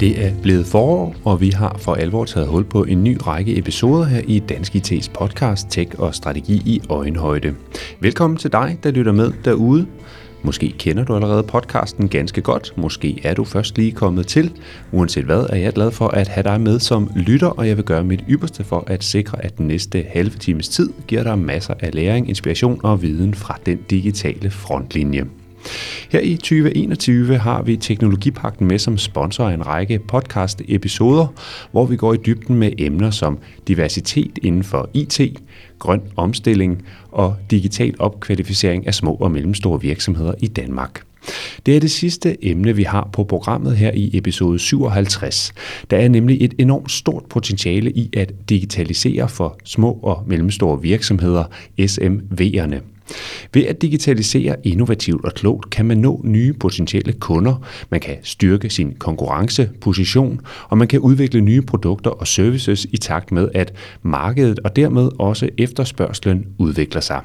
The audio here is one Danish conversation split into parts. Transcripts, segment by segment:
Det er blevet forår, og vi har for alvor taget hul på en ny række episoder her i Dansk IT's podcast Tech og Strategi i Øjenhøjde. Velkommen til dig, der lytter med derude. Måske kender du allerede podcasten ganske godt, måske er du først lige kommet til. Uanset hvad, er jeg glad for at have dig med som lytter, og jeg vil gøre mit ypperste for at sikre, at den næste halve times tid giver dig masser af læring, inspiration og viden fra den digitale frontlinje. Her i 2021 har vi Teknologipakten med som sponsor af en række podcast-episoder, hvor vi går i dybden med emner som diversitet inden for IT, grøn omstilling og digital opkvalificering af små og mellemstore virksomheder i Danmark. Det er det sidste emne, vi har på programmet her i episode 57. Der er nemlig et enormt stort potentiale i at digitalisere for små og mellemstore virksomheder, SMV'erne. Ved at digitalisere innovativt og klogt kan man nå nye potentielle kunder, man kan styrke sin konkurrenceposition, og man kan udvikle nye produkter og services i takt med, at markedet og dermed også efterspørgselen udvikler sig.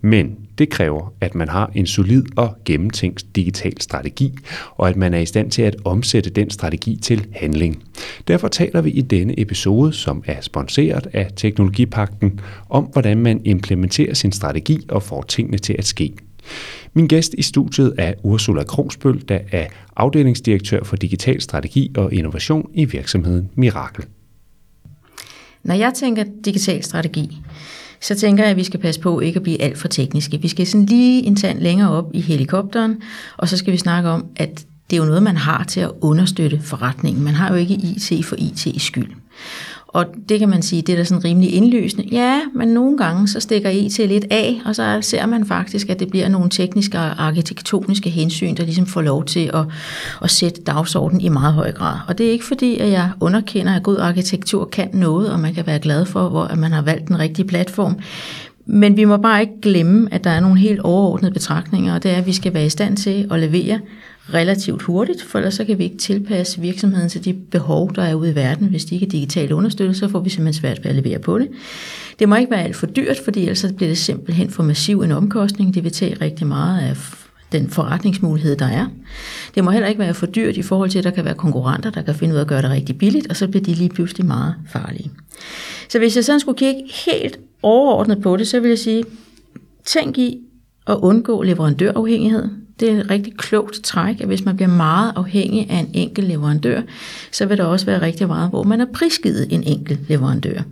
Men det kræver, at man har en solid og gennemtænkt digital strategi, og at man er i stand til at omsætte den strategi til handling. Derfor taler vi i denne episode, som er sponsoreret af Teknologipakten, om hvordan man implementerer sin strategi og får tingene til at ske. Min gæst i studiet er Ursula Krogsbøl, der er afdelingsdirektør for digital strategi og innovation i virksomheden Mirakel. Når jeg tænker digital strategi, så tænker jeg, at vi skal passe på ikke at blive alt for tekniske. Vi skal sådan lige en tand længere op i helikopteren, og så skal vi snakke om, at det er jo noget, man har til at understøtte forretningen. Man har jo ikke IT for IT i skyld. Og det kan man sige, det er da sådan rimelig indlysende. Ja, men nogle gange så stikker IT lidt af, og så ser man faktisk, at det bliver nogle tekniske og arkitektoniske hensyn, der ligesom får lov til at, at sætte dagsordenen i meget høj grad. Og det er ikke fordi, at jeg underkender, at god arkitektur kan noget, og man kan være glad for, hvor at man har valgt den rigtige platform. Men vi må bare ikke glemme, at der er nogle helt overordnede betragtninger, og det er, at vi skal være i stand til at levere relativt hurtigt, for ellers så kan vi ikke tilpasse virksomheden til de behov, der er ude i verden. Hvis de ikke er digitale understøttet, så får vi simpelthen svært ved at levere på det. Det må ikke være alt for dyrt, fordi ellers bliver det simpelthen for massiv en omkostning. Det vil tage rigtig meget af den forretningsmulighed, der er. Det må heller ikke være for dyrt i forhold til, at der kan være konkurrenter, der kan finde ud af at gøre det rigtig billigt, og så bliver de lige pludselig meget farlige. Så hvis jeg sådan skulle kigge helt overordnet på det, så vil jeg sige, tænk i at undgå leverandørafhængighed. Det er et rigtig klogt træk, at hvis man bliver meget afhængig af en enkelt leverandør, så vil der også være rigtig meget, hvor man er prisgivet en enkelt leverandør.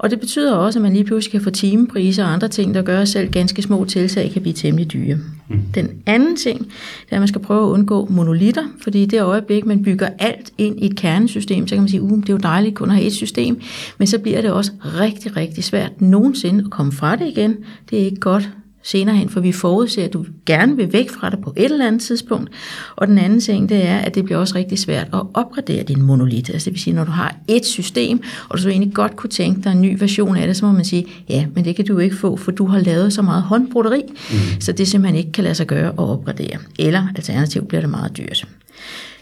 Og det betyder også, at man lige pludselig kan få timepriser og andre ting, der gør, at selv ganske små tiltag kan blive temmelig dyre. Mm. Den anden ting, det er, at man skal prøve at undgå monolitter, fordi i det øjeblik, man bygger alt ind i et kernesystem, så kan man sige, uh, det er jo dejligt kun at have et system, men så bliver det også rigtig, rigtig svært nogensinde at komme fra det igen. Det er ikke godt senere hen, for vi forudser, at du gerne vil væk fra det på et eller andet tidspunkt. Og den anden ting, det er, at det bliver også rigtig svært at opgradere din monolit. Altså det vil sige, når du har et system, og du så egentlig godt kunne tænke dig en ny version af det, så må man sige, ja, men det kan du ikke få, for du har lavet så meget håndbroderi, mm. så det simpelthen ikke kan lade sig gøre at opgradere. Eller alternativt bliver det meget dyrt.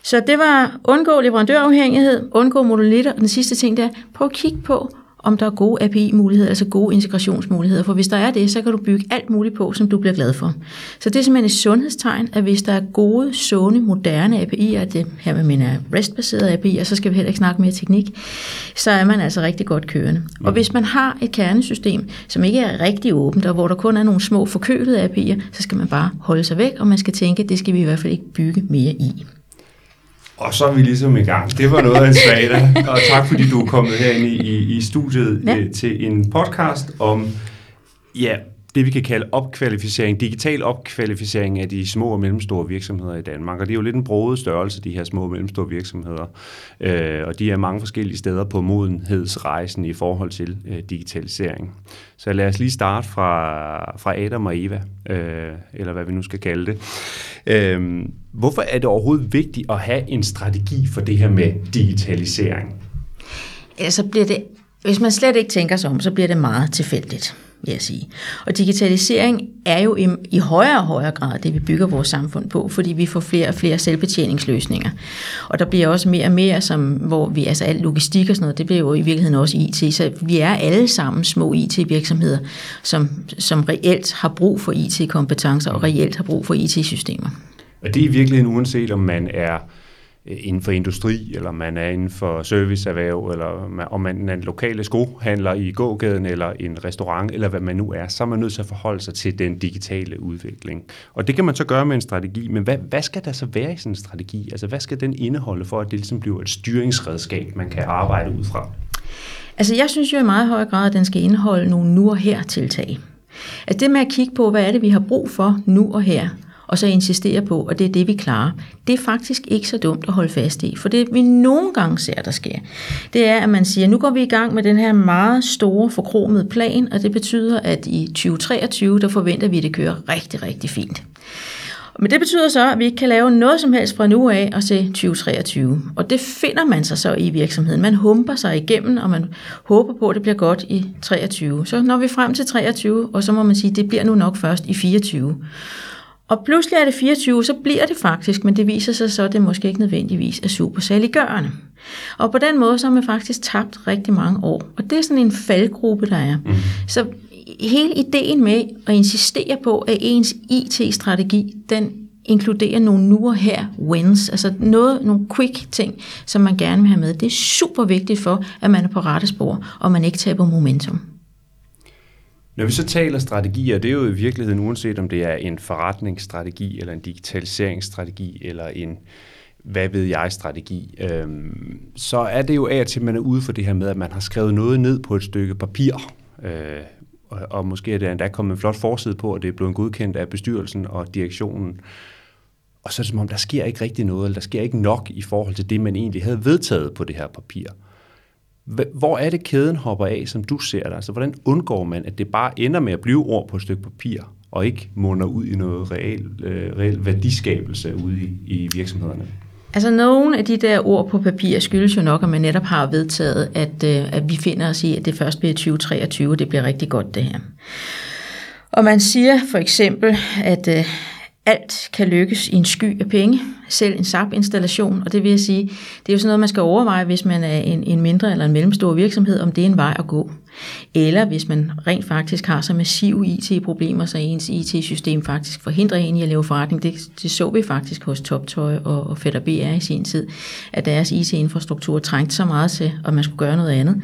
Så det var undgå leverandørafhængighed, undgå monolitter, og den sidste ting, det er, prøv at kigge på, om der er gode API-muligheder, altså gode integrationsmuligheder. For hvis der er det, så kan du bygge alt muligt på, som du bliver glad for. Så det er simpelthen et sundhedstegn, at hvis der er gode, sunde, moderne API'er, det her med mine REST-baserede API'er, så skal vi heller ikke snakke mere teknik, så er man altså rigtig godt kørende. Og hvis man har et kernesystem, som ikke er rigtig åbent, og hvor der kun er nogle små forkølede API'er, så skal man bare holde sig væk, og man skal tænke, at det skal vi i hvert fald ikke bygge mere i. Og så er vi ligesom i gang. Det var noget af en svada, og tak fordi du er kommet herinde i, i studiet ja. Øh, til en podcast om ja, det, vi kan kalde opkvalificering, digital opkvalificering af de små og mellemstore virksomheder i Danmark. Og det er jo lidt en broet størrelse, de her små og mellemstore virksomheder. Øh, og de er mange forskellige steder på modenhedsrejsen i forhold til øh, digitalisering. Så lad os lige starte fra, fra Adam og Eva, øh, eller hvad vi nu skal kalde det. Øh, hvorfor er det overhovedet vigtigt at have en strategi for det her med digitalisering? Ja, så bliver det Hvis man slet ikke tænker sig om, så bliver det meget tilfældigt vil jeg sige. Og digitalisering er jo i, i højere og højere grad det, vi bygger vores samfund på, fordi vi får flere og flere selvbetjeningsløsninger. Og der bliver også mere og mere, som, hvor vi, altså alt logistik og sådan noget, det bliver jo i virkeligheden også IT, så vi er alle sammen små IT-virksomheder, som, som reelt har brug for IT-kompetencer og reelt har brug for IT-systemer. Og det er i virkeligheden uanset om man er Øh, Øh, inden for industri, eller man er inden for serviceerhverv, eller om man er en lokale skohandler i gågaden, eller en restaurant, eller hvad man nu er, så er man nødt til at forholde sig til den digitale udvikling. Og det kan man så gøre med en strategi, men hvad, hvad skal der så være i sådan en strategi? Altså hvad skal den indeholde for, at det ligesom bliver et styringsredskab, man kan arbejde ud fra? Altså jeg synes jo i meget høj grad, at den skal indeholde nogle nu og her tiltag. Altså det med at kigge på, hvad er det, vi har brug for nu og her, og så insistere på, at det er det, vi klarer. Det er faktisk ikke så dumt at holde fast i, for det vi nogle gange ser, der sker, det er, at man siger, nu går vi i gang med den her meget store forkromede plan, og det betyder, at i 2023, der forventer vi, at det kører rigtig, rigtig fint. Men det betyder så, at vi ikke kan lave noget som helst fra nu af og se 2023. Og det finder man sig så i virksomheden. Man humper sig igennem, og man håber på, at det bliver godt i 23. Så når vi frem til 23, og så må man sige, at det bliver nu nok først i 24. Og pludselig er det 24, så bliver det faktisk, men det viser sig så, at det måske ikke nødvendigvis er super saliggørende. Og på den måde, så har man faktisk tabt rigtig mange år. Og det er sådan en faldgruppe, der er. Mm. Så hele ideen med at insistere på, at ens IT-strategi, den inkluderer nogle nu og her wins, altså noget, nogle quick ting, som man gerne vil have med. Det er super vigtigt for, at man er på rette spor, og man ikke taber momentum. Når vi så taler strategier, det er jo i virkeligheden uanset om det er en forretningsstrategi, eller en digitaliseringsstrategi, eller en hvad ved jeg strategi, øhm, så er det jo af til, at man er ude for det her med, at man har skrevet noget ned på et stykke papir, øh, og, og måske er det endda kommet en flot forside på, og det er blevet godkendt af bestyrelsen og direktionen. Og så er det som om, der sker ikke rigtig noget, eller der sker ikke nok i forhold til det, man egentlig havde vedtaget på det her papir. Hvor er det, kæden hopper af, som du ser det? Altså, hvordan undgår man, at det bare ender med at blive ord på et stykke papir, og ikke munder ud i noget reel, øh, reel værdiskabelse ude i, i virksomhederne? Altså nogle af de der ord på papir skyldes jo nok, at man netop har vedtaget, at, øh, at vi finder os i, at det først bliver 2023, det bliver rigtig godt det her. Og man siger for eksempel, at, øh, alt kan lykkes i en sky af penge, selv en SAP-installation, og det vil jeg sige, det er jo sådan noget, man skal overveje, hvis man er en, en mindre eller en mellemstor virksomhed, om det er en vej at gå. Eller hvis man rent faktisk har så massive IT-problemer, så ens IT-system faktisk forhindrer en i at lave forretning. Det, det så vi faktisk hos Toptøj og, og Fedder BR i sin tid, at deres IT-infrastruktur trængte så meget til, at man skulle gøre noget andet.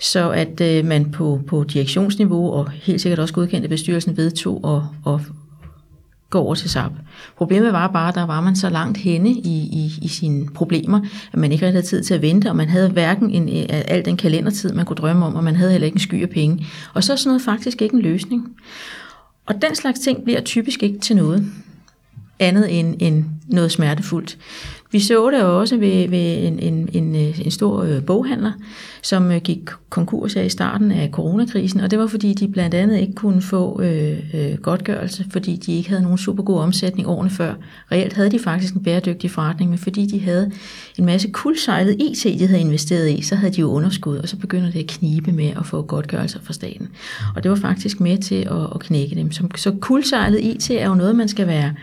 Så at øh, man på, på direktionsniveau, og helt sikkert også godkendte bestyrelsen, vedtog at, at gå over til SAP. Problemet var bare, at der var man så langt henne i, i, i sine problemer, at man ikke havde tid til at vente, og man havde hverken en, øh, al den kalendertid, man kunne drømme om, og man havde heller ikke en sky af penge. Og så er sådan noget faktisk ikke en løsning. Og den slags ting bliver typisk ikke til noget andet end, end noget smertefuldt. Vi så det også ved, ved en, en, en, en stor øh, boghandler, som øh, gik konkurs i starten af coronakrisen, og det var fordi, de blandt andet ikke kunne få øh, øh, godtgørelse, fordi de ikke havde nogen super god omsætning årene før. Reelt havde de faktisk en bæredygtig forretning, men fordi de havde en masse kuldsejlet IT, de havde investeret i, så havde de jo underskud, og så begynder det at knibe med at få godtgørelser fra staten. Og det var faktisk med til at, at knække dem. Så, så kuldsejlet IT er jo noget, man skal være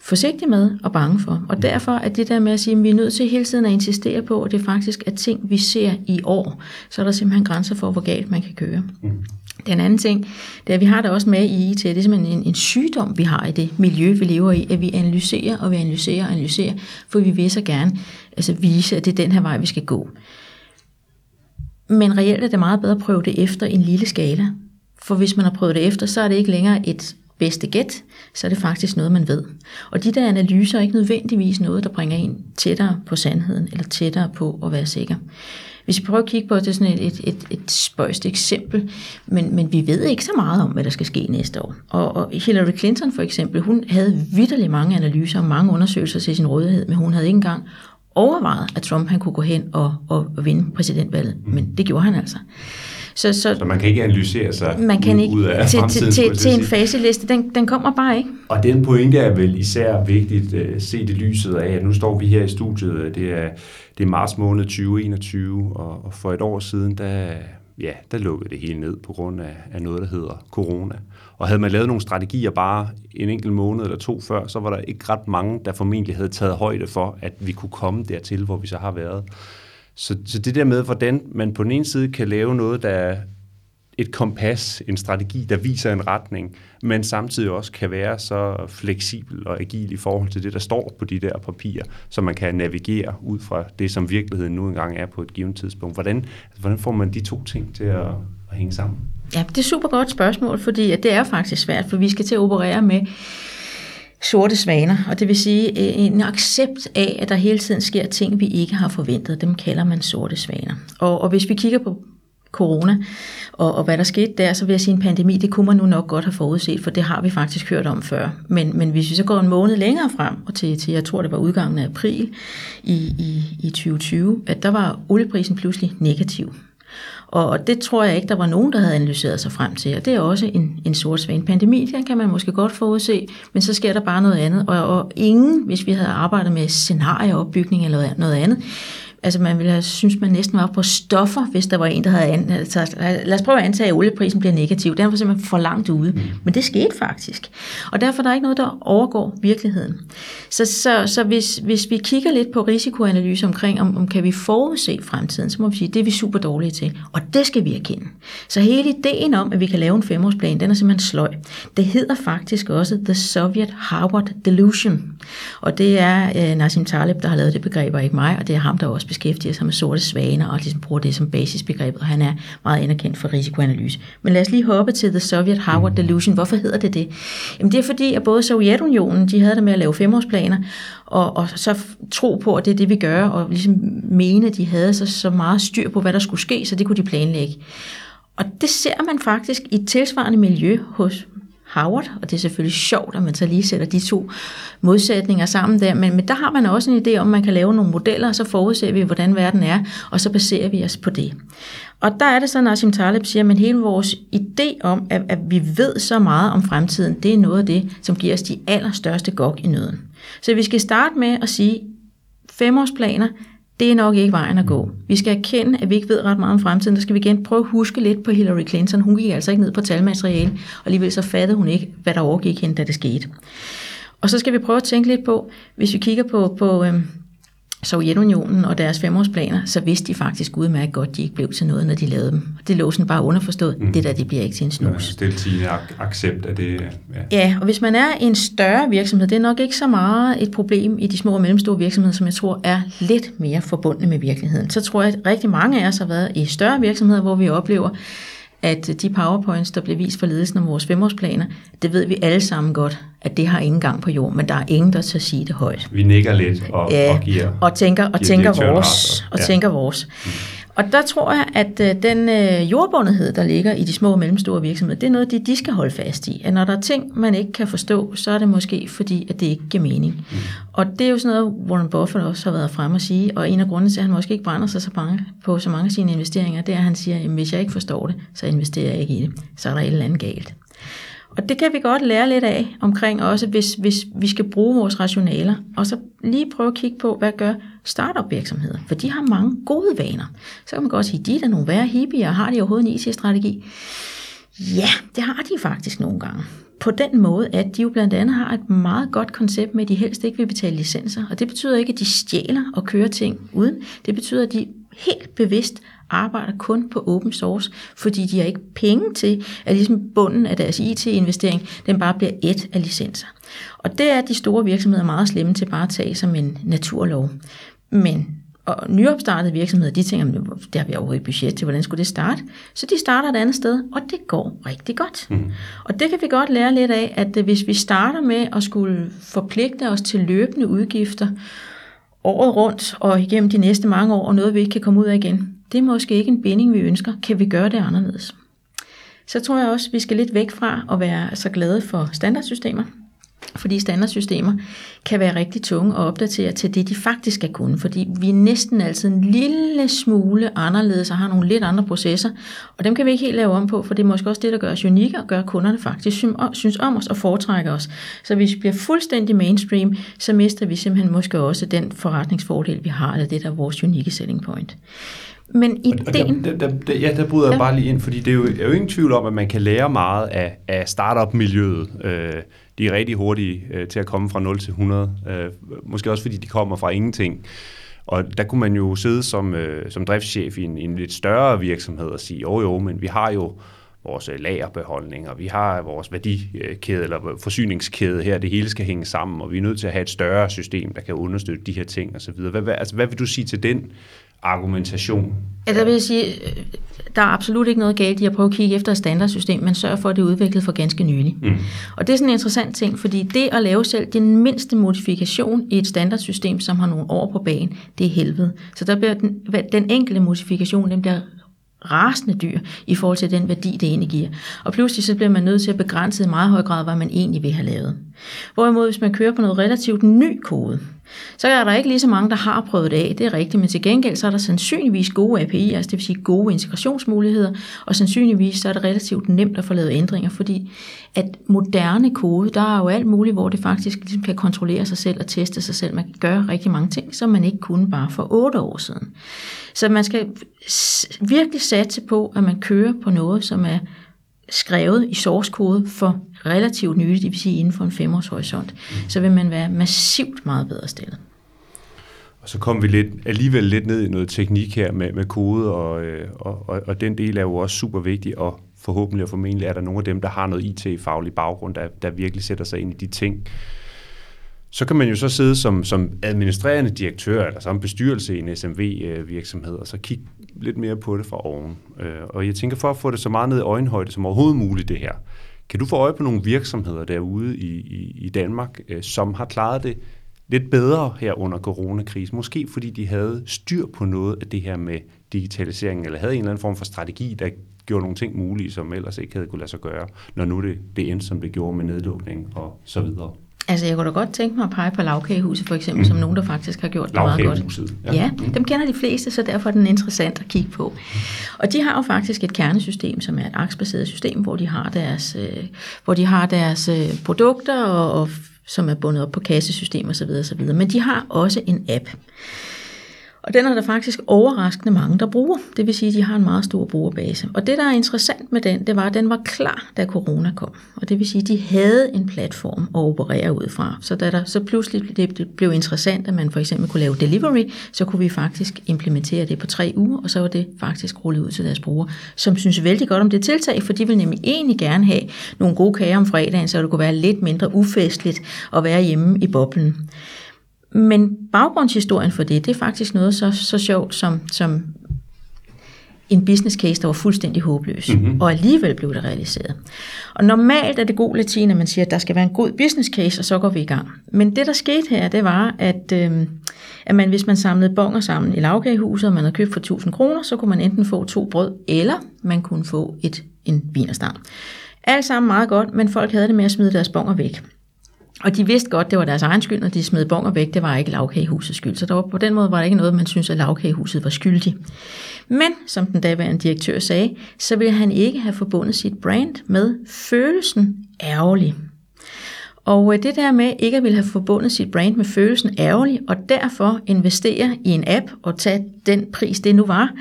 forsigtig med og bange for. Og derfor er det der med at sige, at vi er nødt til hele tiden at insistere på, at det faktisk er ting, vi ser i år, så er der simpelthen grænser for, hvor galt man kan køre. Mm. Den anden ting, det er, at vi har det også med i IT, det er simpelthen en, en sygdom, vi har i det miljø, vi lever i, at vi analyserer og vi analyserer og analyserer, for vi vil så gerne altså vise, at det er den her vej, vi skal gå. Men reelt er det meget bedre at prøve det efter en lille skala. For hvis man har prøvet det efter, så er det ikke længere et bedste gæt, så er det faktisk noget, man ved. Og de der analyser er ikke nødvendigvis noget, der bringer en tættere på sandheden, eller tættere på at være sikker. Hvis vi prøver at kigge på det, er sådan et, et, et, et spøjst eksempel, men, men vi ved ikke så meget om, hvad der skal ske næste år. Og, og Hillary Clinton for eksempel, hun havde vidderlig mange analyser og mange undersøgelser til sin rådighed, men hun havde ikke engang overvejet, at Trump han kunne gå hen og, og, og vinde præsidentvalget. Men det gjorde han altså. Så, så, så man kan ikke analysere sig man kan ud, ikke, ud af til, til, til, til en faseliste. Den, den kommer bare ikke. Og den pointe er vel især vigtigt uh, set i lyset af, at nu står vi her i studiet, det er, det er marts måned 2021, og, og for et år siden, der, ja, der lukkede det hele ned på grund af, af noget, der hedder corona. Og havde man lavet nogle strategier bare en enkelt måned eller to før, så var der ikke ret mange, der formentlig havde taget højde for, at vi kunne komme dertil, hvor vi så har været. Så, så det der med, hvordan man på den ene side kan lave noget, der er et kompas, en strategi, der viser en retning, men samtidig også kan være så fleksibel og agil i forhold til det, der står på de der papirer, så man kan navigere ud fra det, som virkeligheden nu engang er på et givet tidspunkt. Hvordan, hvordan får man de to ting til at, at hænge sammen? Ja, det er et super godt spørgsmål, fordi det er faktisk svært, for vi skal til at operere med sorte svaner, og det vil sige øh, en accept af, at der hele tiden sker ting, vi ikke har forventet. Dem kalder man sorte svaner. Og, og hvis vi kigger på corona, og, og hvad der skete der, så vil jeg sige, en pandemi, det kunne man nu nok godt have forudset, for det har vi faktisk hørt om før. Men, men hvis vi så går en måned længere frem, og til, til jeg tror, det var udgangen af april i, i, i 2020, at der var olieprisen pludselig negativ. Og det tror jeg ikke, der var nogen, der havde analyseret sig frem til. Og det er også en, en sort svane. Pandemi, den kan man måske godt forudse, men så sker der bare noget andet. Og, og ingen, hvis vi havde arbejdet med scenarieopbygning eller noget andet, Altså man ville have synes, man næsten var på stoffer, hvis der var en, der havde... An, altså, lad os prøve at antage, at olieprisen bliver negativ. Den var simpelthen for langt ude. Mm. Men det skete faktisk. Og derfor er der ikke noget, der overgår virkeligheden. Så, så, så hvis, hvis vi kigger lidt på risikoanalyse omkring, om, om kan vi forudse fremtiden, så må vi sige, det er vi super dårlige til. Og det skal vi erkende. Så hele ideen om, at vi kan lave en femårsplan, den er simpelthen sløj. Det hedder faktisk også The Soviet Harvard Delusion. Og det er øh, Nassim Taleb, der har lavet det begreb, og ikke mig, og det er ham, der også beskæftiger sig med sorte svaner og ligesom bruger det som basisbegrebet, og han er meget anerkendt for risikoanalyse. Men lad os lige hoppe til The Soviet Harvard Delusion. Hvorfor hedder det det? Jamen det er fordi, at både Sovjetunionen, de havde det med at lave femårsplaner, og, og så tro på, at det er det, vi gør, og ligesom mene, at de havde så, så meget styr på, hvad der skulle ske, så det kunne de planlægge. Og det ser man faktisk i et tilsvarende miljø hos Howard, og det er selvfølgelig sjovt, at man så lige sætter de to modsætninger sammen der, men, men der har man også en idé om, at man kan lave nogle modeller, og så forudser vi, hvordan verden er, og så baserer vi os på det. Og der er det så, Nassim Taleb siger, at hele vores idé om, at, at vi ved så meget om fremtiden, det er noget af det, som giver os de allerstørste gok i nøden. Så vi skal starte med at sige, femårsplaner, det er nok ikke vejen at gå. Vi skal erkende, at vi ikke ved ret meget om fremtiden. Der skal vi igen prøve at huske lidt på Hillary Clinton. Hun gik altså ikke ned på talmateriale, og alligevel så fattede hun ikke, hvad der overgik hende, da det skete. Og så skal vi prøve at tænke lidt på, hvis vi kigger på, på øhm, Sovjetunionen og deres femårsplaner, så vidste de faktisk udmærket godt, at de ikke blev til noget, når de lavede dem. Det lå sådan bare underforstået, mm. det der, det bliver ikke til en snus. Ja, stiltigende accept af det. Ja. ja, og hvis man er en større virksomhed, det er nok ikke så meget et problem i de små og mellemstore virksomheder, som jeg tror er lidt mere forbundne med virkeligheden. Så tror jeg, at rigtig mange af os har været i større virksomheder, hvor vi oplever, at de powerpoints, der bliver vist for ledelsen om vores femårsplaner, det ved vi alle sammen godt, at det har ingen gang på jord, men der er ingen, der tør sige det højt. Vi nikker lidt og, ja, og giver og tænker, og tænker vores, og ja. tænker vores. Mm. Og der tror jeg, at øh, den øh, jordbundethed, der ligger i de små og mellemstore virksomheder, det er noget, de, de skal holde fast i. At når der er ting, man ikke kan forstå, så er det måske fordi, at det ikke giver mening. Mm. Og det er jo sådan noget, Warren Buffett også har været frem at sige, og en af grundene til, at han måske ikke brænder sig så mange på så mange af sine investeringer, det er, at han siger, at hvis jeg ikke forstår det, så investerer jeg ikke i det. Så er der et eller andet galt. Og det kan vi godt lære lidt af omkring også, hvis, hvis vi skal bruge vores rationaler, og så lige prøve at kigge på, hvad gør startup virksomheder, for de har mange gode vaner. Så kan man godt sige, de er da nogle værre hippier, har de overhovedet en IT-strategi? Ja, det har de faktisk nogle gange. På den måde, at de jo blandt andet har et meget godt koncept med, at de helst ikke vil betale licenser. Og det betyder ikke, at de stjæler og kører ting uden. Det betyder, at de helt bevidst arbejder kun på open source, fordi de har ikke penge til, at ligesom bunden af deres IT-investering, den bare bliver et af licenser. Og det er de store virksomheder meget slemme til bare at tage som en naturlov. Men og nyopstartede virksomheder, de tænker, det har vi overhovedet budget til, hvordan skulle det starte? Så de starter et andet sted, og det går rigtig godt. Mm. Og det kan vi godt lære lidt af, at hvis vi starter med at skulle forpligte os til løbende udgifter, året rundt og igennem de næste mange år, og noget vi ikke kan komme ud af igen, det er måske ikke en binding, vi ønsker. Kan vi gøre det anderledes? Så tror jeg også, at vi skal lidt væk fra at være så glade for standardsystemer, fordi standardsystemer kan være rigtig tunge at opdatere til det, de faktisk skal kunne, fordi vi er næsten altid en lille smule anderledes og har nogle lidt andre processer, og dem kan vi ikke helt lave om på, for det er måske også det, der gør os unikke og gør kunderne faktisk synes om os og foretrækker os. Så hvis vi bliver fuldstændig mainstream, så mister vi simpelthen måske også den forretningsfordel, vi har, eller det der er vores unikke selling point. Men ideen... Der, der, der, ja, der bryder ja. jeg bare lige ind, fordi det er jo, er jo ingen tvivl om, at man kan lære meget af, af startup-miljøet. Øh, de er rigtig hurtige øh, til at komme fra 0 til 100. Øh, måske også fordi de kommer fra ingenting. Og der kunne man jo sidde som, øh, som driftschef i en, en lidt større virksomhed og sige, jo jo, men vi har jo vores øh, lagerbeholdning, og vi har vores værdikæde eller forsyningskæde her, det hele skal hænge sammen, og vi er nødt til at have et større system, der kan understøtte de her ting osv. Hvad, hvad, altså, hvad vil du sige til den argumentation? Ja, der vil jeg sige, der er absolut ikke noget galt i at prøve at kigge efter et standardsystem, men sørge for, at det er udviklet for ganske nylig. Mm. Og det er sådan en interessant ting, fordi det at lave selv den mindste modifikation i et standardsystem, som har nogle år på banen, det er helvede. Så der bliver den, den enkelte modifikation, den bliver rasende dyr i forhold til den værdi, det egentlig giver. Og pludselig så bliver man nødt til at begrænse i meget høj grad, hvad man egentlig vil have lavet. Hvorimod hvis man kører på noget relativt ny kode, så er der ikke lige så mange, der har prøvet det af, det er rigtigt, men til gengæld så er der sandsynligvis gode API'er, altså det vil sige gode integrationsmuligheder, og sandsynligvis så er det relativt nemt at få lavet ændringer, fordi at moderne kode, der er jo alt muligt, hvor det faktisk ligesom kan kontrollere sig selv og teste sig selv. Man kan gøre rigtig mange ting, som man ikke kunne bare for otte år siden. Så man skal virkelig satse på, at man kører på noget, som er skrevet i source kode for relativt nyligt, det vil sige inden for en femårshorisont, mm. så vil man være massivt meget bedre stillet. Og så kommer vi lidt, alligevel lidt ned i noget teknik her med, med kode, og, øh, og, og, og den del er jo også super vigtig, og forhåbentlig og formentlig er der nogle af dem, der har noget IT-faglig baggrund, der, der virkelig sætter sig ind i de ting. Så kan man jo så sidde som, som administrerende direktør eller som bestyrelse i en SMV-virksomhed, og så kigge lidt mere på det fra oven. Øh, og jeg tænker, for at få det så meget ned i øjenhøjde som overhovedet muligt det her, kan du få øje på nogle virksomheder derude i, i, i Danmark, øh, som har klaret det lidt bedre her under coronakrisen? Måske fordi de havde styr på noget af det her med digitalisering, eller havde en eller anden form for strategi, der gjorde nogle ting mulige, som ellers ikke havde kunne lade sig gøre, når nu det, det endte, som det gjorde med nedlukning og så videre. Altså, jeg kunne da godt tænke mig at pege på lavkagehuset, for eksempel, mm. som nogen, der faktisk har gjort det meget godt. Ja. ja, dem kender de fleste, så derfor er den interessant at kigge på. Og de har jo faktisk et kernesystem, som er et aksbaseret system, hvor de har deres, øh, hvor de har deres øh, produkter, og, og, som er bundet op på kassesystem osv. osv. Men de har også en app. Og den er der faktisk overraskende mange, der bruger. Det vil sige, at de har en meget stor brugerbase. Og det, der er interessant med den, det var, at den var klar, da corona kom. Og det vil sige, at de havde en platform at operere ud fra. Så da der så pludselig det blev interessant, at man for eksempel kunne lave delivery, så kunne vi faktisk implementere det på tre uger, og så var det faktisk rullet ud til deres brugere, som synes vældig godt om det tiltag, for de vil nemlig egentlig gerne have nogle gode kager om fredagen, så det kunne være lidt mindre ufestligt at være hjemme i boblen. Men baggrundshistorien for det, det er faktisk noget så, så sjovt som, som en business case, der var fuldstændig håbløs, mm-hmm. og alligevel blev det realiseret. Og normalt er det god latin, at man siger, at der skal være en god business case, og så går vi i gang. Men det, der skete her, det var, at, øh, at man, hvis man samlede bonger sammen i lavkagehuset, og man havde købt for 1000 kroner, så kunne man enten få to brød, eller man kunne få et, en vinerstang. Alt sammen meget godt, men folk havde det med at smide deres bonger væk. Og de vidste godt, det var deres egen skyld, når de smed bonger væk. Det var ikke lavkagehusets skyld. Så der var, på den måde var der ikke noget, man synes, at lavkagehuset var skyldig. Men, som den daværende direktør sagde, så ville han ikke have forbundet sit brand med følelsen ærgerlig. Og øh, det der med ikke at ville have forbundet sit brand med følelsen ærgerlig, og derfor investere i en app og tage den pris, det nu var,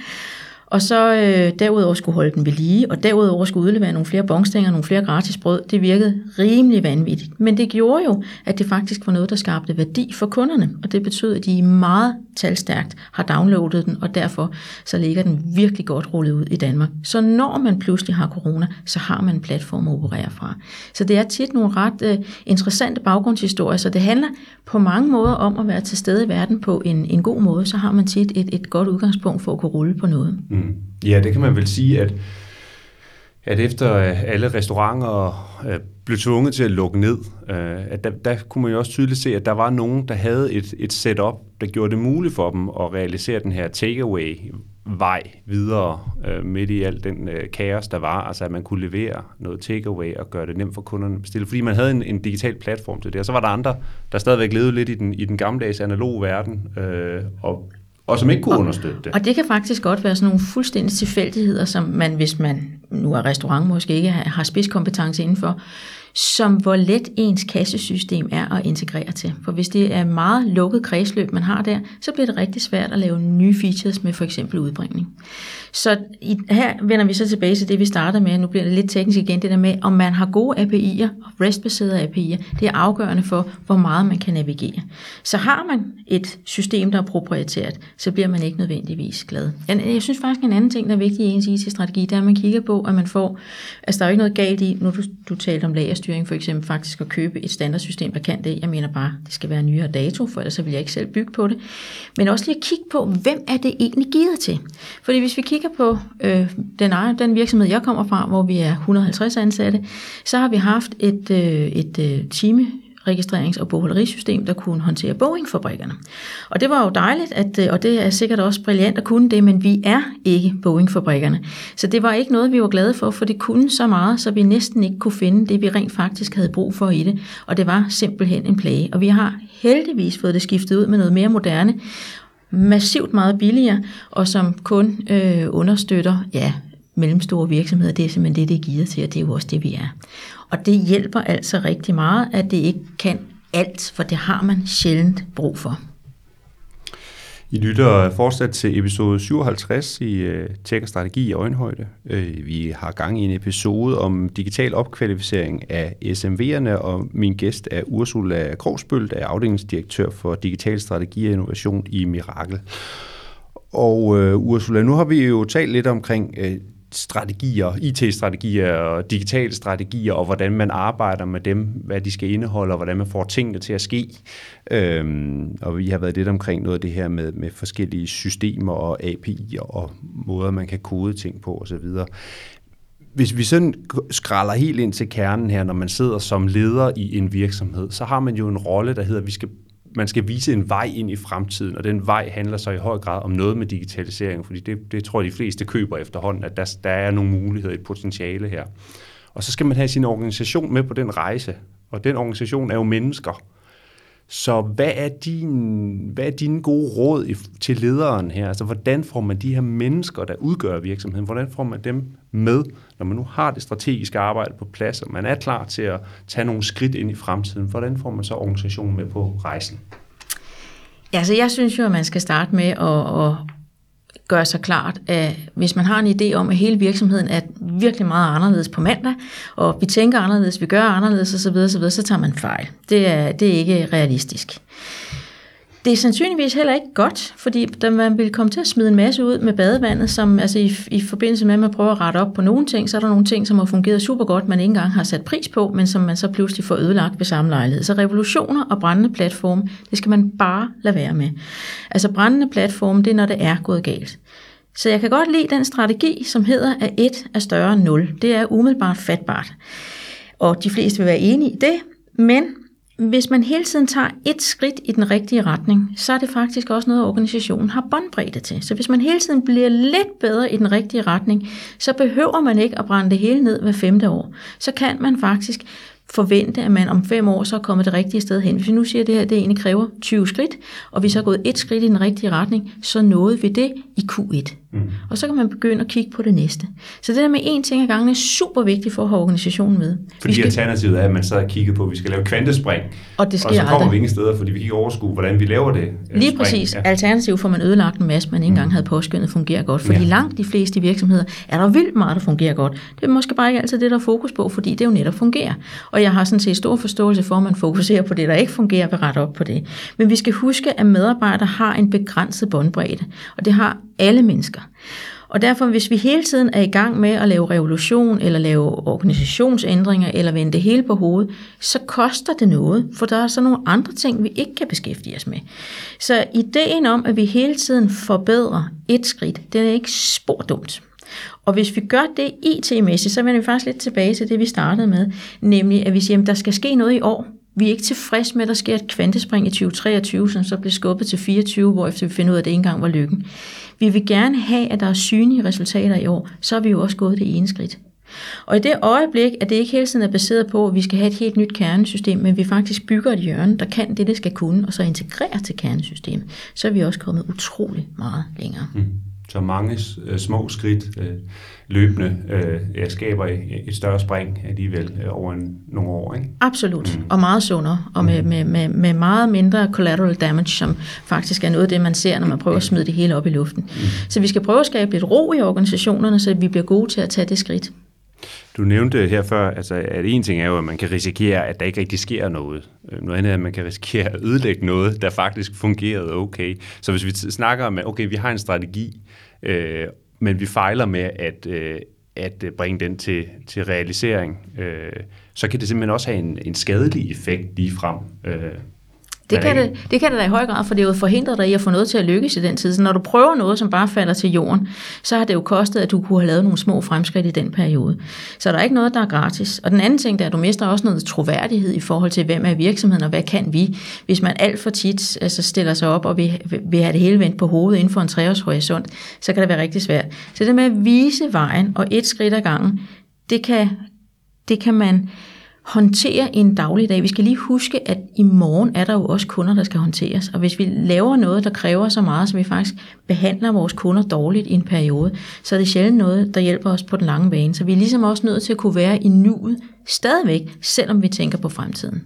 og så øh, derudover skulle holde den ved lige, og derudover skulle udlevere nogle flere bongstænger, nogle flere gratis brød. Det virkede rimelig vanvittigt. Men det gjorde jo, at det faktisk var noget, der skabte værdi for kunderne. Og det betød, at de meget talstærkt har downloadet den, og derfor så ligger den virkelig godt rullet ud i Danmark. Så når man pludselig har corona, så har man en platform at operere fra. Så det er tit nogle ret øh, interessante baggrundshistorier, så det handler på mange måder om at være til stede i verden på en, en god måde, så har man tit et, et godt udgangspunkt for at kunne rulle på noget. Mm. Mm. Ja, det kan man vel sige, at, at efter øh, alle restauranter øh, blev tvunget til at lukke ned, øh, at der, der kunne man jo også tydeligt se, at der var nogen, der havde et, et setup, der gjorde det muligt for dem at realisere den her takeaway vej videre øh, midt i al den øh, kaos, der var. Altså at man kunne levere noget takeaway og gøre det nemt for kunderne at bestille. Fordi man havde en, en digital platform til det. Og så var der andre, der stadigvæk levede lidt i den, i den gammeldags analog verden, øh, og og som ikke kunne og, understøtte det. Og det kan faktisk godt være sådan nogle fuldstændig tilfældigheder, som man, hvis man nu er restaurant måske ikke har spidskompetence indenfor, som hvor let ens kassesystem er at integrere til. For hvis det er meget lukket kredsløb, man har der, så bliver det rigtig svært at lave nye features med for eksempel udbringning. Så i, her vender vi så tilbage til det, vi startede med. Nu bliver det lidt teknisk igen, det der med, om man har gode API'er og REST-baserede API'er. Det er afgørende for, hvor meget man kan navigere. Så har man et system, der er proprietært, så bliver man ikke nødvendigvis glad. Jeg synes faktisk, en anden ting, der er vigtig i ens IT-strategi, det er, at man kigger på, at man får, altså der er jo ikke noget galt i, nu du, du talte om lagerstyring for eksempel, faktisk at købe et standardsystem, der kan det. Jeg mener bare, det skal være nyere dato, for ellers så vil jeg ikke selv bygge på det. Men også lige at kigge på, hvem er det egentlig givet til? Fordi hvis vi kigger på øh, den, den virksomhed, jeg kommer fra, hvor vi er 150 ansatte, så har vi haft et, øh, et øh, time registrerings- og bogholderisystem, der kunne håndtere Boeing-fabrikkerne. Og det var jo dejligt, at, øh, og det er sikkert også brilliant at kunne det, men vi er ikke Boeing-fabrikkerne. Så det var ikke noget, vi var glade for, for det kunne så meget, så vi næsten ikke kunne finde det, vi rent faktisk havde brug for i det. Og det var simpelthen en plage. Og vi har heldigvis fået det skiftet ud med noget mere moderne, massivt meget billigere, og som kun øh, understøtter ja, mellemstore virksomheder. Det er simpelthen det, det er givet til, og det er jo også det, vi er. Og det hjælper altså rigtig meget, at det ikke kan alt, for det har man sjældent brug for. I lytter fortsat til episode 57 i øh, Tjek og Strategi i Øjenhøjde. Øh, vi har gang i en episode om digital opkvalificering af SMV'erne, og min gæst er Ursula Krogsbøl, der er afdelingsdirektør for digital strategi og innovation i Mirakel. Og øh, Ursula, nu har vi jo talt lidt omkring øh, strategier, IT-strategier og digitale strategier, og hvordan man arbejder med dem, hvad de skal indeholde, og hvordan man får tingene til at ske. Øhm, og vi har været lidt omkring noget af det her med, med forskellige systemer og API'er og måder, man kan kode ting på osv. Hvis vi sådan skralder helt ind til kernen her, når man sidder som leder i en virksomhed, så har man jo en rolle, der hedder, at vi skal man skal vise en vej ind i fremtiden, og den vej handler så i høj grad om noget med digitalisering, fordi det, det tror jeg, de fleste køber efterhånden, at der, der er nogle muligheder, et potentiale her. Og så skal man have sin organisation med på den rejse, og den organisation er jo mennesker. Så hvad er, din, hvad er dine gode råd til lederen her? Altså, hvordan får man de her mennesker, der udgør virksomheden, hvordan får man dem med, når man nu har det strategiske arbejde på plads, og man er klar til at tage nogle skridt ind i fremtiden? Hvordan får man så organisationen med på rejsen? Ja, så jeg synes jo, at man skal starte med at, at gøre sig klart, at hvis man har en idé om, at hele virksomheden er virkelig meget anderledes på mandag, og vi tænker anderledes, vi gør anderledes osv., osv., så tager man fejl. Det er, det er ikke realistisk. Det er sandsynligvis heller ikke godt, fordi da man vil komme til at smide en masse ud med badevandet, som altså i, i forbindelse med, at man prøver at rette op på nogle ting, så er der nogle ting, som har fungeret super godt, man ikke engang har sat pris på, men som man så pludselig får ødelagt ved samme lejlighed. Så revolutioner og brændende platforme, det skal man bare lade være med. Altså brændende platforme, det er, når det er gået galt. Så jeg kan godt lide den strategi, som hedder, at 1 er større end 0. Det er umiddelbart fatbart. Og de fleste vil være enige i det, men hvis man hele tiden tager et skridt i den rigtige retning, så er det faktisk også noget, organisationen har båndbredde til. Så hvis man hele tiden bliver lidt bedre i den rigtige retning, så behøver man ikke at brænde det hele ned hver femte år. Så kan man faktisk forvente, at man om fem år så er kommet det rigtige sted hen. Hvis vi nu siger, at det her det egentlig kræver 20 skridt, og vi så er gået et skridt i den rigtige retning, så nåede vi det i Q1. Mm. Og så kan man begynde at kigge på det næste. Så det der med én ting ad gangen er super vigtigt for at have organisationen med. Fordi skal... alternativet er, at man så har kigget på, at vi skal lave kvantespring, og, det sker og så kommer aldrig. vi ingen steder, fordi vi kan ikke overskue, hvordan vi laver det. Øh, Lige spring. præcis. Ja. Alternativt får man ødelagt en masse, man ikke engang mm. havde påskyndet fungerer godt. Fordi ja. langt de fleste virksomheder er der vildt meget, der fungerer godt. Det er måske bare ikke altid det, der er fokus på, fordi det jo netop fungerer. Og jeg har sådan set stor forståelse for, at man fokuserer på det, der ikke fungerer, og rette op på det. Men vi skal huske, at medarbejdere har en begrænset båndbredde, og det har alle mennesker. Og derfor, hvis vi hele tiden er i gang med at lave revolution, eller lave organisationsændringer, eller vende det hele på hovedet, så koster det noget, for der er så nogle andre ting, vi ikke kan beskæftige os med. Så ideen om, at vi hele tiden forbedrer et skridt, det er ikke spor dumt. Og hvis vi gør det IT-mæssigt, så vender vi faktisk lidt tilbage til det, vi startede med, nemlig at vi siger, at der skal ske noget i år. Vi er ikke tilfredse med, at der sker et kvantespring i 2023, som så bliver skubbet til 24, hvor efter vi finder ud af, at det ikke engang var lykken. Vi vil gerne have, at der er synlige resultater i år, så er vi jo også gået det ene skridt. Og i det øjeblik, at det ikke hele tiden er baseret på, at vi skal have et helt nyt kernesystem, men vi faktisk bygger et hjørne, der kan det, det skal kunne, og så integrerer til kernesystemet, så er vi også kommet utrolig meget længere. Mm. Så mange øh, små skridt øh, løbende øh, skaber et større spring alligevel øh, over en, nogle år. Ikke? Absolut, mm. og meget sundere, og med, mm. med, med, med meget mindre collateral damage, som faktisk er noget af det, man ser, når man prøver at smide det hele op i luften. Mm. Så vi skal prøve at skabe lidt ro i organisationerne, så vi bliver gode til at tage det skridt. Du nævnte her før, altså, at en ting er jo, at man kan risikere, at der ikke rigtig sker noget. Øh, noget andet er, at man kan risikere at ødelægge noget, der faktisk fungerede okay. Så hvis vi snakker om, at okay, vi har en strategi, øh, men vi fejler med at, øh, at bringe den til, til realisering, øh, så kan det simpelthen også have en, en skadelig effekt lige frem. Øh, det kan det, det kan det da i høj grad, for det er jo forhindret dig i at få noget til at lykkes i den tid. Så når du prøver noget, som bare falder til jorden, så har det jo kostet, at du kunne have lavet nogle små fremskridt i den periode. Så der er ikke noget, der er gratis. Og den anden ting, der er, at du mister også noget troværdighed i forhold til, hvem er virksomheden, og hvad kan vi? Hvis man alt for tit altså stiller sig op og vil, vil have det hele vendt på hovedet inden for en treårshorisont, så kan det være rigtig svært. Så det med at vise vejen og et skridt ad gangen, det kan, det kan man håndtere en dagligdag. Vi skal lige huske, at i morgen er der jo også kunder, der skal håndteres. Og hvis vi laver noget, der kræver så meget, så vi faktisk behandler vores kunder dårligt i en periode, så er det sjældent noget, der hjælper os på den lange bane. Så vi er ligesom også nødt til at kunne være i nuet stadigvæk, selvom vi tænker på fremtiden.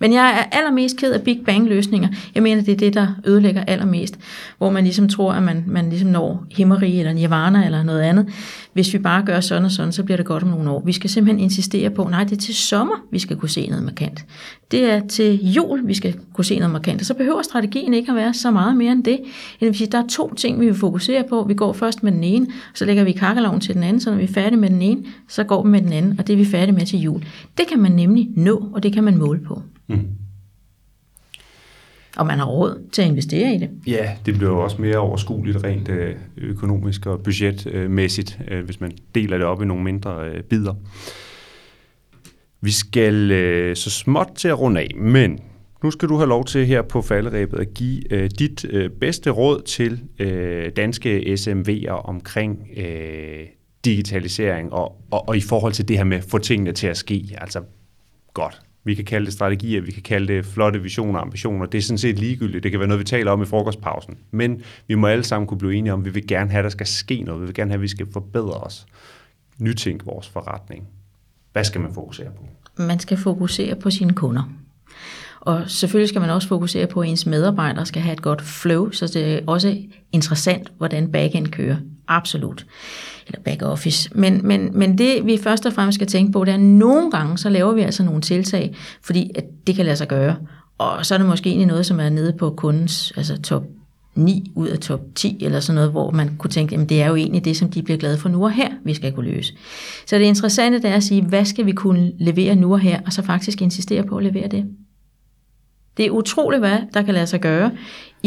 Men jeg er allermest ked af Big Bang-løsninger. Jeg mener, det er det, der ødelægger allermest. Hvor man ligesom tror, at man, man ligesom når himmeri eller nirvana eller noget andet. Hvis vi bare gør sådan og sådan, så bliver det godt om nogle år. Vi skal simpelthen insistere på, nej, det er til sommer, vi skal kunne se noget markant. Det er til jul, vi skal kunne se noget markant. Og så behøver strategien ikke at være så meget mere end det. Det vil sige, der er to ting, vi vil fokusere på. Vi går først med den ene, så lægger vi kakkeloven til den anden, så når vi er færdige med den ene, så går vi med den anden, og det er vi færdige med til jul. Det kan man nemlig nå, og det kan man måle på. Mm. Og man har råd til at investere i det. Ja, det bliver jo også mere overskueligt rent øh, økonomisk og budgetmæssigt, øh, hvis man deler det op i nogle mindre øh, bidder. Vi skal så småt til at runde af, men nu skal du have lov til her på falderæbet at give dit bedste råd til danske SMV'er omkring digitalisering og, og, og i forhold til det her med at få tingene til at ske. Altså godt, vi kan kalde det strategier, vi kan kalde det flotte visioner og ambitioner. Det er sådan set ligegyldigt. Det kan være noget, vi taler om i frokostpausen. Men vi må alle sammen kunne blive enige om, at vi vil gerne have, at der skal ske noget. Vi vil gerne have, at vi skal forbedre os. Nytænke vores forretning. Hvad skal man fokusere på? Man skal fokusere på sine kunder. Og selvfølgelig skal man også fokusere på, at ens medarbejdere skal have et godt flow, så det er også interessant, hvordan backend kører. Absolut. Eller back office. Men, men, men det vi først og fremmest skal tænke på, det er, at nogle gange, så laver vi altså nogle tiltag, fordi at det kan lade sig gøre. Og så er det måske egentlig noget, som er nede på kundens altså top 9 ud af top 10, eller sådan noget, hvor man kunne tænke, at det er jo egentlig det, som de bliver glade for nu og her, vi skal kunne løse. Så det interessante det er at sige, hvad skal vi kunne levere nu og her, og så faktisk insistere på at levere det. Det er utroligt, hvad der kan lade sig gøre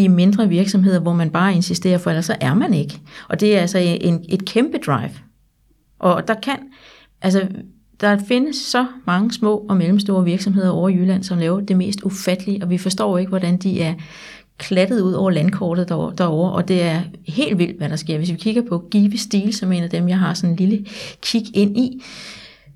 i mindre virksomheder, hvor man bare insisterer, for ellers så er man ikke. Og det er altså en, et kæmpe drive. Og der kan, altså der findes så mange små og mellemstore virksomheder over i Jylland, som laver det mest ufattelige, og vi forstår ikke, hvordan de er klattet ud over landkortet derovre, og det er helt vildt, hvad der sker. Hvis vi kigger på Give Stil, som en af dem, jeg har sådan en lille kig ind i,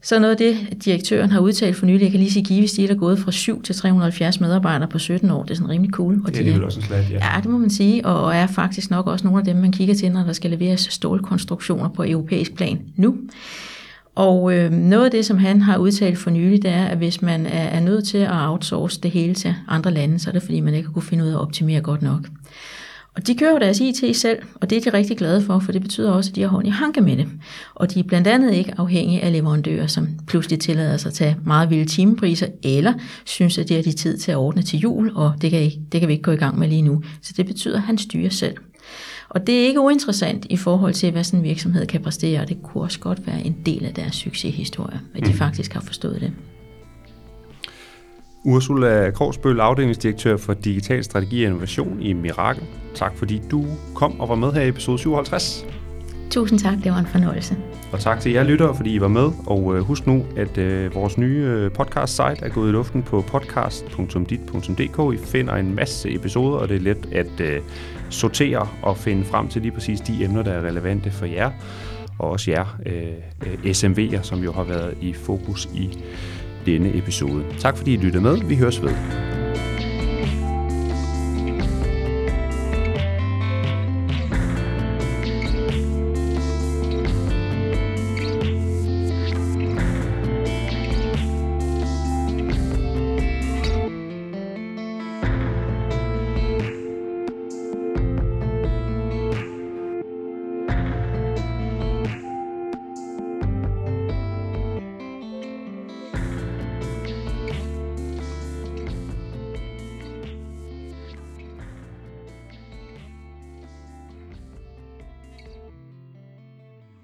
så noget af det, direktøren har udtalt for nylig, jeg kan lige sige, Givis, de er gået fra 7 til 370 medarbejdere på 17 år. Det er sådan rimelig cool. Og det er vel også en slat, ja. Ja, det må man sige, og er faktisk nok også nogle af dem, man kigger til, når der skal leveres stålkonstruktioner på europæisk plan nu. Og øh, noget af det, som han har udtalt for nylig, det er, at hvis man er, er nødt til at outsource det hele til andre lande, så er det fordi, man ikke har kunne finde ud af at optimere godt nok. Og de kører jo deres IT selv, og det er de rigtig glade for, for det betyder også, at de har hånd i hanke med det. Og de er blandt andet ikke afhængige af leverandører, som pludselig tillader sig at tage meget vilde timepriser, eller synes, at det er de tid til at ordne til jul, og det kan, ikke, det kan vi ikke gå i gang med lige nu. Så det betyder, at han styrer selv. Og det er ikke uinteressant i forhold til, hvad sådan en virksomhed kan præstere, og det kunne også godt være en del af deres succeshistorie, at de mm. faktisk har forstået det. Ursula Krogsbøl, afdelingsdirektør for Digital Strategi og Innovation i Mirakel. Tak fordi du kom og var med her i episode 57. Tusind tak, det var en fornøjelse. Og tak til jer lyttere, fordi I var med. Og øh, husk nu, at øh, vores nye øh, podcast-site er gået i luften på podcast.dit.dk. I finder en masse episoder, og det er let at øh, sortere og finde frem til lige præcis de emner, der er relevante for jer. Og også jer øh SMV'er, som jo har været i fokus i denne episode. Tak fordi I lyttede med. Vi høres ved.